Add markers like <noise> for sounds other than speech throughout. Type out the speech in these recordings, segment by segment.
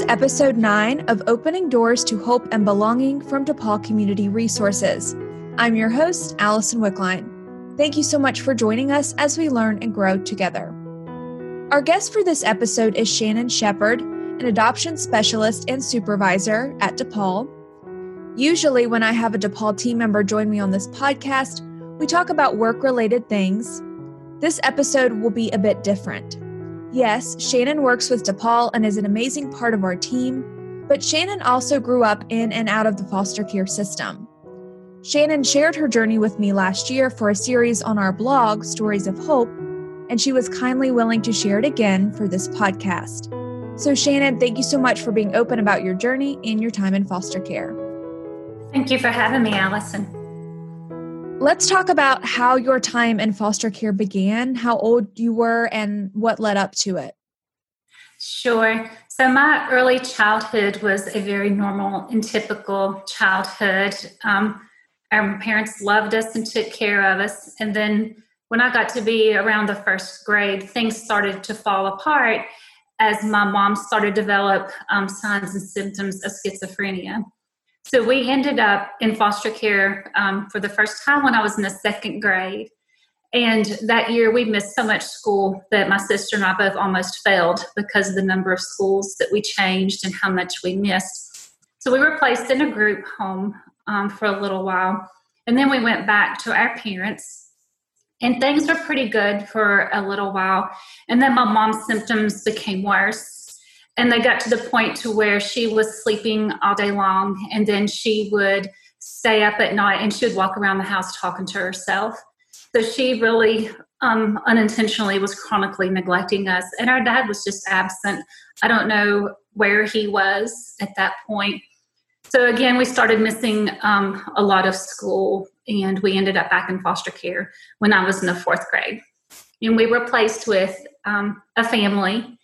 is episode 9 of Opening Doors to Hope and Belonging from DePaul Community Resources. I'm your host, Allison Wickline. Thank you so much for joining us as we learn and grow together. Our guest for this episode is Shannon Shepard, an adoption specialist and supervisor at DePaul. Usually, when I have a DePaul team member join me on this podcast, we talk about work related things. This episode will be a bit different. Yes, Shannon works with DePaul and is an amazing part of our team, but Shannon also grew up in and out of the foster care system. Shannon shared her journey with me last year for a series on our blog, Stories of Hope, and she was kindly willing to share it again for this podcast. So, Shannon, thank you so much for being open about your journey and your time in foster care. Thank you for having me, Allison. Let's talk about how your time in foster care began, how old you were, and what led up to it. Sure. So, my early childhood was a very normal and typical childhood. Um, our parents loved us and took care of us. And then, when I got to be around the first grade, things started to fall apart as my mom started to develop um, signs and symptoms of schizophrenia. So we ended up in foster care um, for the first time when I was in the second grade. And that year we missed so much school that my sister and I both almost failed because of the number of schools that we changed and how much we missed. So we were placed in a group home um, for a little while. And then we went back to our parents. And things were pretty good for a little while. And then my mom's symptoms became worse and they got to the point to where she was sleeping all day long and then she would stay up at night and she would walk around the house talking to herself. So she really um, unintentionally was chronically neglecting us. And our dad was just absent. I don't know where he was at that point. So again we started missing um, a lot of school and we ended up back in foster care when i was in the fourth grade. And we were placed with um, a family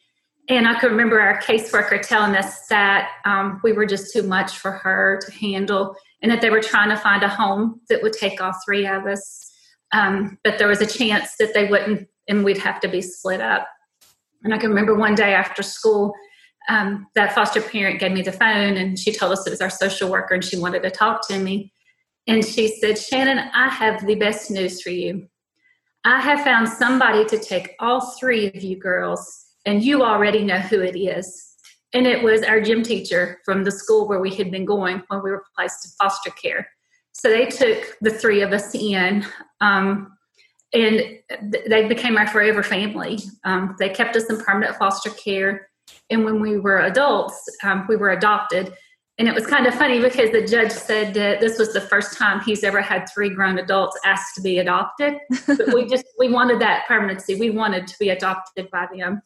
and I can remember our caseworker telling us that um, we were just too much for her to handle and that they were trying to find a home that would take all three of us. Um, but there was a chance that they wouldn't and we'd have to be split up. And I can remember one day after school, um, that foster parent gave me the phone and she told us it was our social worker and she wanted to talk to me. And she said, Shannon, I have the best news for you. I have found somebody to take all three of you girls and you already know who it is. And it was our gym teacher from the school where we had been going when we were placed in foster care. So they took the three of us in, um, and they became our forever family. Um, they kept us in permanent foster care. And when we were adults, um, we were adopted. And it was kind of funny because the judge said that this was the first time he's ever had three grown adults asked to be adopted. <laughs> But we just we wanted that permanency. We wanted to be adopted by them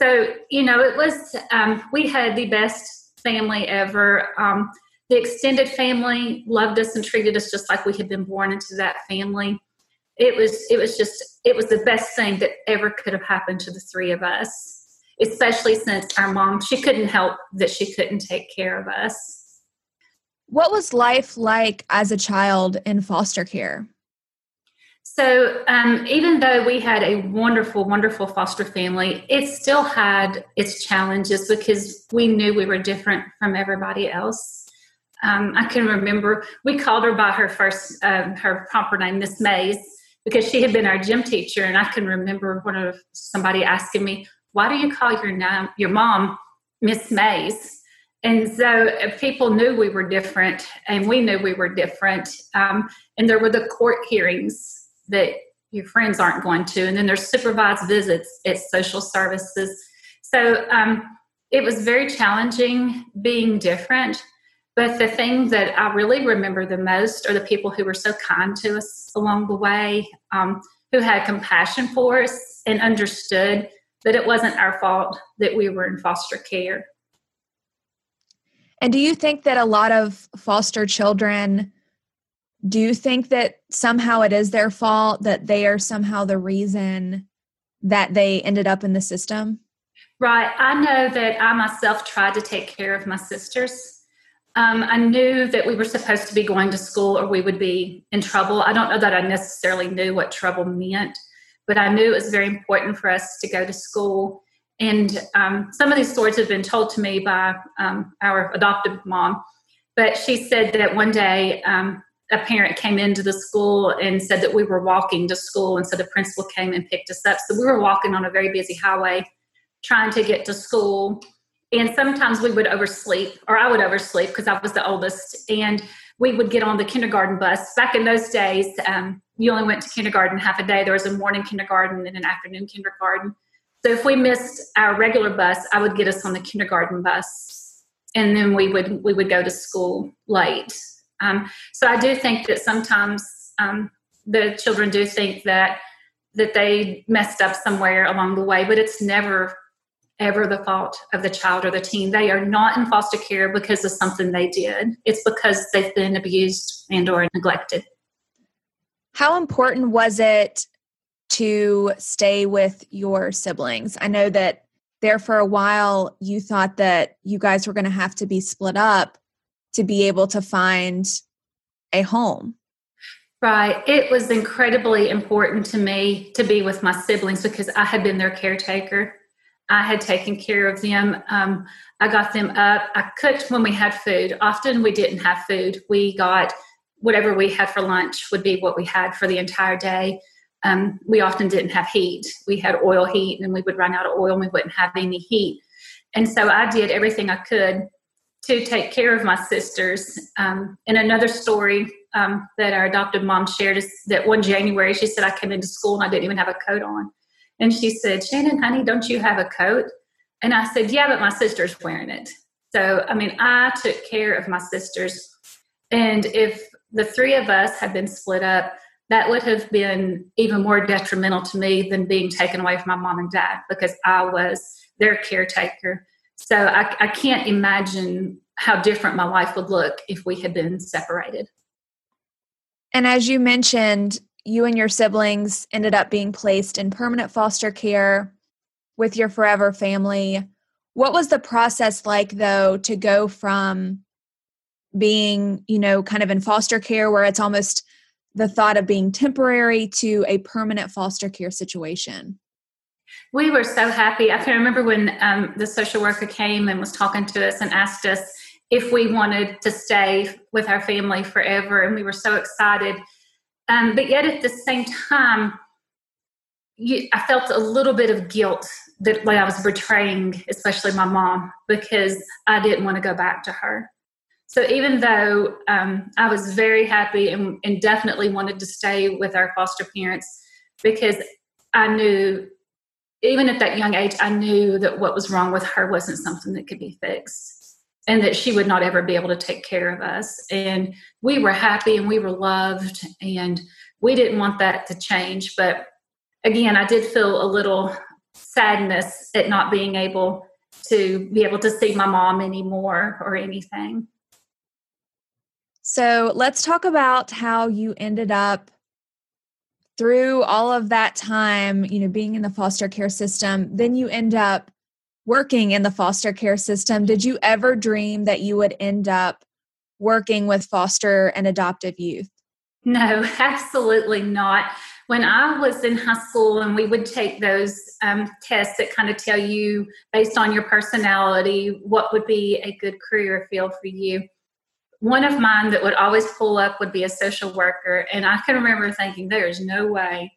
so you know it was um, we had the best family ever. Um, the extended family loved us and treated us just like we had been born into that family. It was it was just it was the best thing that ever could have happened to the three of us especially since our mom she couldn't help that she couldn't take care of us. What was life like as a child in foster care so, um, even though we had a wonderful, wonderful foster family, it still had its challenges because we knew we were different from everybody else. Um, I can remember we called her by her first, um, her proper name, Miss Mays, because she had been our gym teacher. And I can remember one of somebody asking me, "Why do you call your your mom Miss Mays?" And so uh, people knew we were different, and we knew we were different. Um, and there were the court hearings that your friends aren't going to. And then there's supervised visits at social services. So um, it was very challenging being different. But the thing that I really remember the most are the people who were so kind to us along the way, um, who had compassion for us and understood that it wasn't our fault that we were in foster care. And do you think that a lot of foster children do you think that somehow it is their fault that they are somehow the reason that they ended up in the system? Right. I know that i myself tried to take care of my sisters. Um, i knew that we were supposed to be going to school or we would be in trouble. I don't know that i necessarily knew what trouble meant but i knew it was very important for us to go to school. And um, some of these stories have been told to me by um, our adoptive mom. But she said that one day um, a parent came into the school and said that we were walking to school. And so the principal came and picked us up. So we were walking on a very busy highway trying to get to school. And sometimes we would oversleep, or I would oversleep because I was the oldest. And we would get on the kindergarten bus. Back in those days, um, you only went to kindergarten half a day. There was a morning kindergarten and an afternoon kindergarten. So if we missed our regular bus, I would get us on the kindergarten bus, and then we would we would go to school late. Um, so I do think that sometimes um, the children do think that that they messed up somewhere along the way, but it's never ever the fault of the child or the teen. They are not in foster care because of something they did. It's because they've been abused and or neglected. How important was it to stay with your siblings? I know that there for a while you thought that you guys were going to have to be split up to be able to find a home. Right. It was incredibly important to me to be with my siblings because I had been their caretaker. I had taken care of them. Um, I got them up. I cooked when we had food. Often we didn't have food. We got whatever we had for lunch would be what we had for the entire day. Um, we often didn't have heat. We had oil heat and we would run out of oil and we wouldn't have any heat. And so I did everything I could to take care of my sisters. Um, and another story um, that our adopted mom shared is that one January she said I came into school and I didn't even have a coat on. And she said, Shannon, honey, don't you have a coat? And I said, Yeah, but my sister's wearing it. So, I mean, I took care of my sisters. And if the three of us had been split up, that would have been even more detrimental to me than being taken away from my mom and dad because I was their caretaker. So I, I can't imagine how different my life would look if we had been separated. And as you mentioned, you and your siblings ended up being placed in permanent foster care with your forever family. What was the process like, though, to go from being, you know, kind of in foster care where it's almost the thought of being temporary to a permanent foster care situation? We were so happy. I can remember when um, the social worker came and was talking to us and asked us if we wanted to stay with our family forever, and we were so excited. Um, but yet at the same time, you, I felt a little bit of guilt that like I was betraying, especially my mom, because I didn't want to go back to her. So even though um, I was very happy and, and definitely wanted to stay with our foster parents, because I knew even at that young age, I knew that what was wrong with her wasn't something that could be fixed and that she would not ever be able to take care of us. And we were happy and we were loved, and we didn't want that to change. But again, I did feel a little sadness at not being able to be able to see my mom anymore or anything. So let's talk about how you ended up through all of that time, you know, being in the foster care system, then you end up working in the foster care system. Did you ever dream that you would end up working with foster and adoptive youth? No, <laughs> absolutely not. When I was in high school and we would take those um, tests that kind of tell you, based on your personality, what would be a good career field for you one of mine that would always pull up would be a social worker. And I can remember thinking, there's no way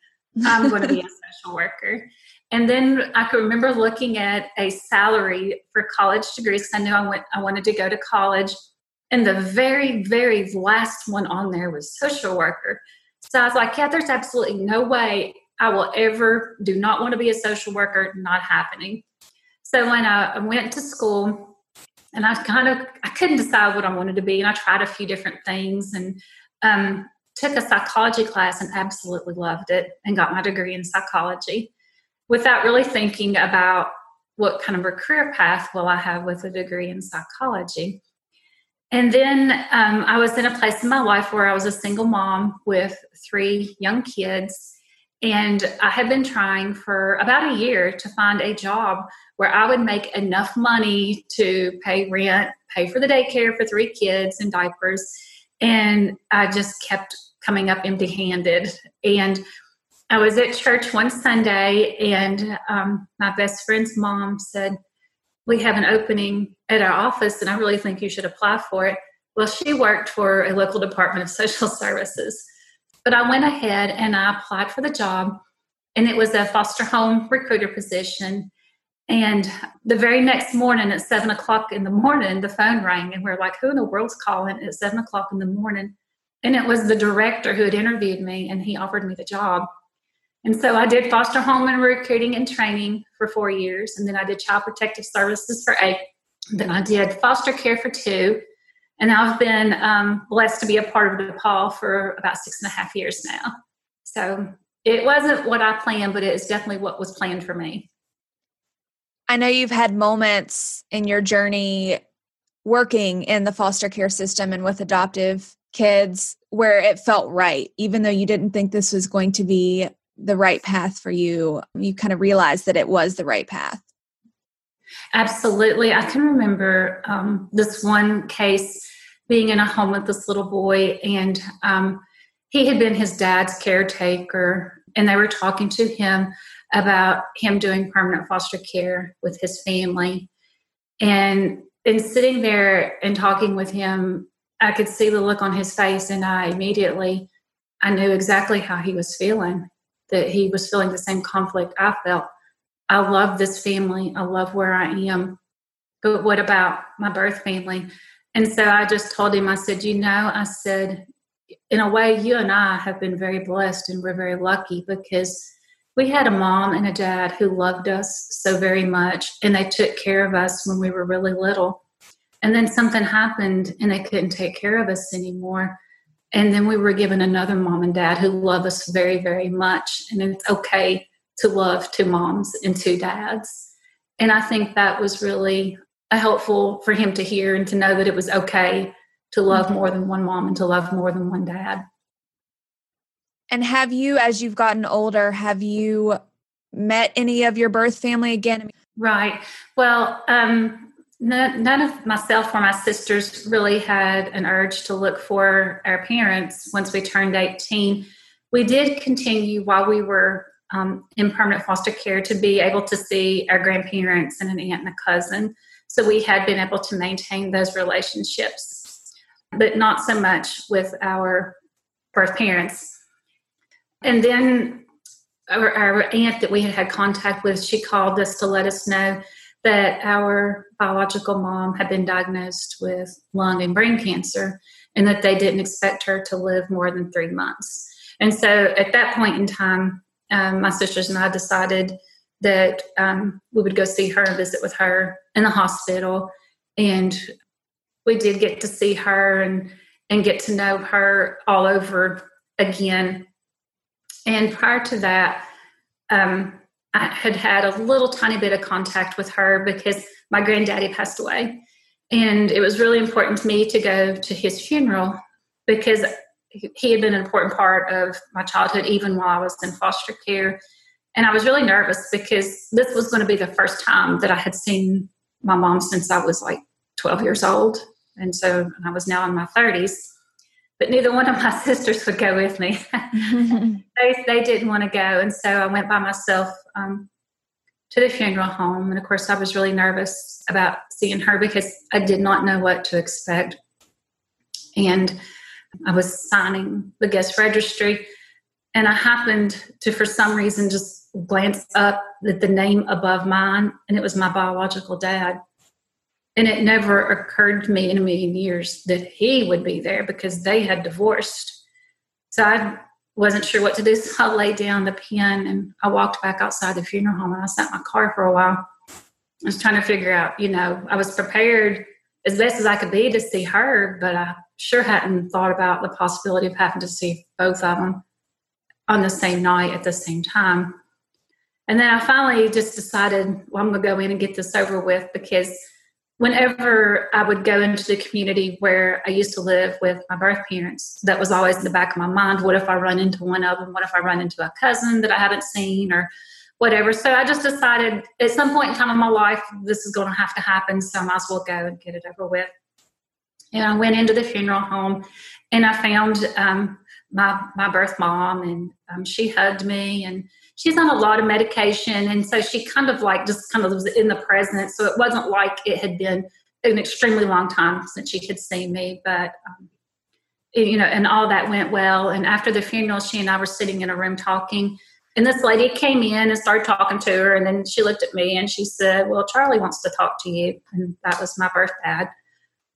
I'm going to be a <laughs> social worker. And then I can remember looking at a salary for college degrees because I knew I went I wanted to go to college. And the very, very last one on there was social worker. So I was like, yeah, there's absolutely no way I will ever do not want to be a social worker, not happening. So when I went to school, and I kind of I couldn't decide what I wanted to be, and I tried a few different things and um, took a psychology class and absolutely loved it and got my degree in psychology without really thinking about what kind of a career path will I have with a degree in psychology. And then um, I was in a place in my life where I was a single mom with three young kids and I had been trying for about a year to find a job where I would make enough money to pay rent, pay for the daycare for three kids and diapers. And I just kept coming up empty handed. And I was at church one Sunday, and um, my best friend's mom said, We have an opening at our office, and I really think you should apply for it. Well, she worked for a local department of social <laughs> services. But I went ahead and I applied for the job, and it was a foster home recruiter position. And the very next morning at seven o'clock in the morning, the phone rang, and we are like, Who in the world's calling at seven o'clock in the morning? And it was the director who had interviewed me, and he offered me the job. And so I did foster home and recruiting and training for four years. And then I did child protective services for eight. Then I did foster care for two. And I've been um, blessed to be a part of DePaul for about six and a half years now. So it wasn't what I planned, but it is definitely what was planned for me. I know you've had moments in your journey working in the foster care system and with adoptive kids where it felt right, even though you didn't think this was going to be the right path for you you kind of realized that it was the right path absolutely i can remember um, this one case being in a home with this little boy and um, he had been his dad's caretaker and they were talking to him about him doing permanent foster care with his family and in sitting there and talking with him i could see the look on his face and i immediately i knew exactly how he was feeling that he was feeling the same conflict I felt. I love this family. I love where I am. But what about my birth family? And so I just told him, I said, you know, I said, in a way, you and I have been very blessed and we're very lucky because we had a mom and a dad who loved us so very much and they took care of us when we were really little. And then something happened and they couldn't take care of us anymore. And then we were given another mom and dad who love us very, very much. And it's okay to love two moms and two dads. And I think that was really helpful for him to hear and to know that it was okay to love mm-hmm. more than one mom and to love more than one dad. And have you, as you've gotten older, have you met any of your birth family again? Right. Well, um, none of myself or my sisters really had an urge to look for our parents once we turned 18. We did continue while we were um, in permanent foster care to be able to see our grandparents and an aunt and a cousin. So we had been able to maintain those relationships, but not so much with our birth parents. And then our, our aunt that we had had contact with, she called us to let us know that our biological mom had been diagnosed with lung and brain cancer and that they didn't expect her to live more than three months. And so at that point in time, um, my sisters and I decided that um, we would go see her and visit with her in the hospital. And we did get to see her and, and get to know her all over again. And prior to that, um, I had had a little tiny bit of contact with her because my granddaddy passed away. And it was really important to me to go to his funeral because he had been an important part of my childhood, even while I was in foster care. And I was really nervous because this was going to be the first time that I had seen my mom since I was like 12 years old. And so I was now in my 30s but neither one of my <laughs> sisters would go with me. <laughs> they, they didn't want to go. And so I went by myself um, to the funeral home. And of course, I was really nervous about seeing her because I did not know what to expect. And I was signing the guest registry. And I happened to, for some reason, just glance up at the name above mine, and it was my biological dad. And it never occurred to me in a million years that he would be there because they had divorced. So I wasn't sure what to do. So I laid down the pen and I walked back outside the funeral home and I sat in my car for a while. I was trying to figure out, you know, I was prepared as best as I could be to see her, but I sure hadn't thought about the possibility of having to see both of them on the same night at the same time. And then I finally just decided, well, I'm going to go in and get this over with because whenever I would go into the community where I used to live with my birth parents, that was always in the back of my mind. What if I run into one of them? What if I run into a cousin that I haven't seen or whatever? So I just decided at some point in time in my life, this is going to have to happen. So I might as well go and get it over with. And I went into the funeral home and I found um, my my birth mom, and um, she hugged me, and she's on a lot of medication, and so she kind of like just kind of was in the present. So it wasn't like it had been an extremely long time since she had seen me, but um, you know, and all that went well. And after the funeral, she and I were sitting in a room talking. And this lady came in and started talking to her. And then she looked at me and she said, Well, Charlie wants to talk to you. And that was my birth dad.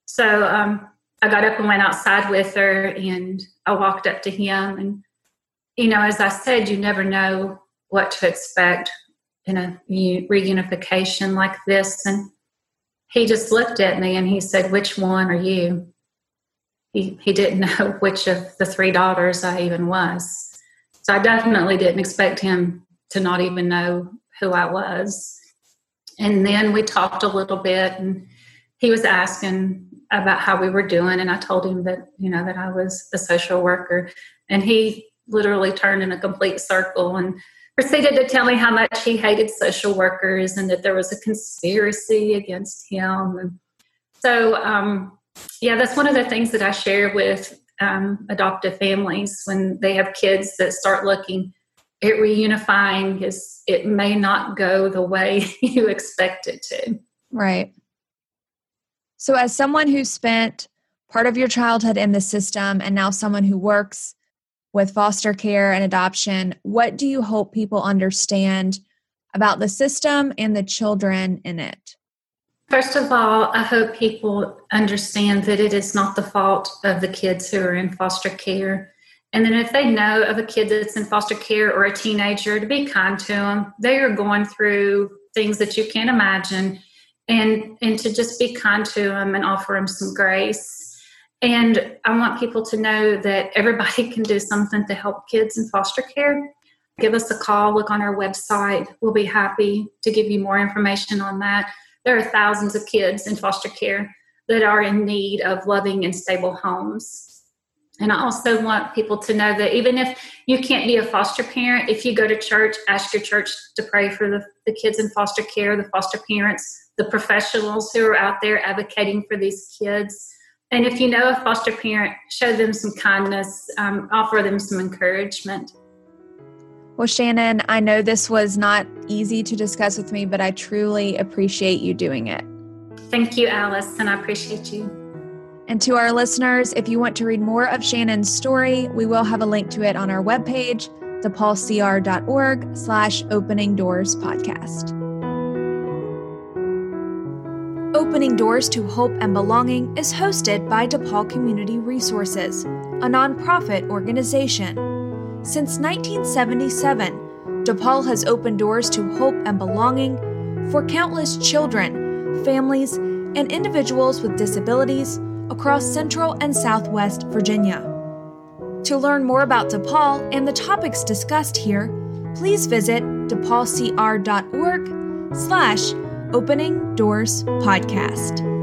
So um, I got up and went outside with her and I walked up to him. And, you know, as I said, you never know what to expect in a reunification like this. And he just looked at me and he said, Which one are you? He, he didn't <laughs> know which of the three daughters I even was. So I definitely didn't expect him to not even know who I was. And then we talked a little bit and he was asking about how we were doing and I told him that, you know, that I was a social worker and he literally turned in a complete circle and proceeded to tell me how much he hated social workers and that there was a conspiracy against him. And so, um, yeah, that's one of the things that I share with um, adoptive families when they have kids that start looking at reunifying is it may not go the way <laughs> you expect it to. Right. So, as someone who spent part of your childhood in the system and now someone who works with foster care and adoption, what do you hope people understand about the system and the children in it? First of all, I hope people understand that it is not the fault of the kids who are in foster care. And then, if they know of a kid that's in foster care or a teenager, to be kind to them. They are going through things that you can't imagine, and and to just be kind to them and offer them some grace and I want people to know that everybody <laughs> can do something to help kids in foster care. Give us a call, look on our website. We'll be happy to give you more information on that. There are thousands of kids in foster care that are in need of loving and stable homes. And I also want people to know that even if you can't be a foster parent, if you go to church, ask your church to pray for the, the kids in foster care, the foster parents, the professionals who are out there advocating for these kids and if you know a foster parent, show them some kindness, um, offer them some encouragement. Well, Shannon, I know this was not easy to discuss with me, but I truly appreciate you doing it. Thank you, Alice, and I appreciate you. And to our listeners, if you want to read more of Shannon's story, we will have a link to it on our webpage, depaulcr.org slash opening doors podcast. Opening Doors to Hope and Belonging is hosted by DePaul Community Resources, a nonprofit organization. Since 1977, DePaul has opened doors to hope and belonging for countless children, families, and individuals with disabilities across Central and Southwest Virginia. To learn more about DePaul and the topics discussed here, please visit depaulcr.org slash Opening Doors Podcast.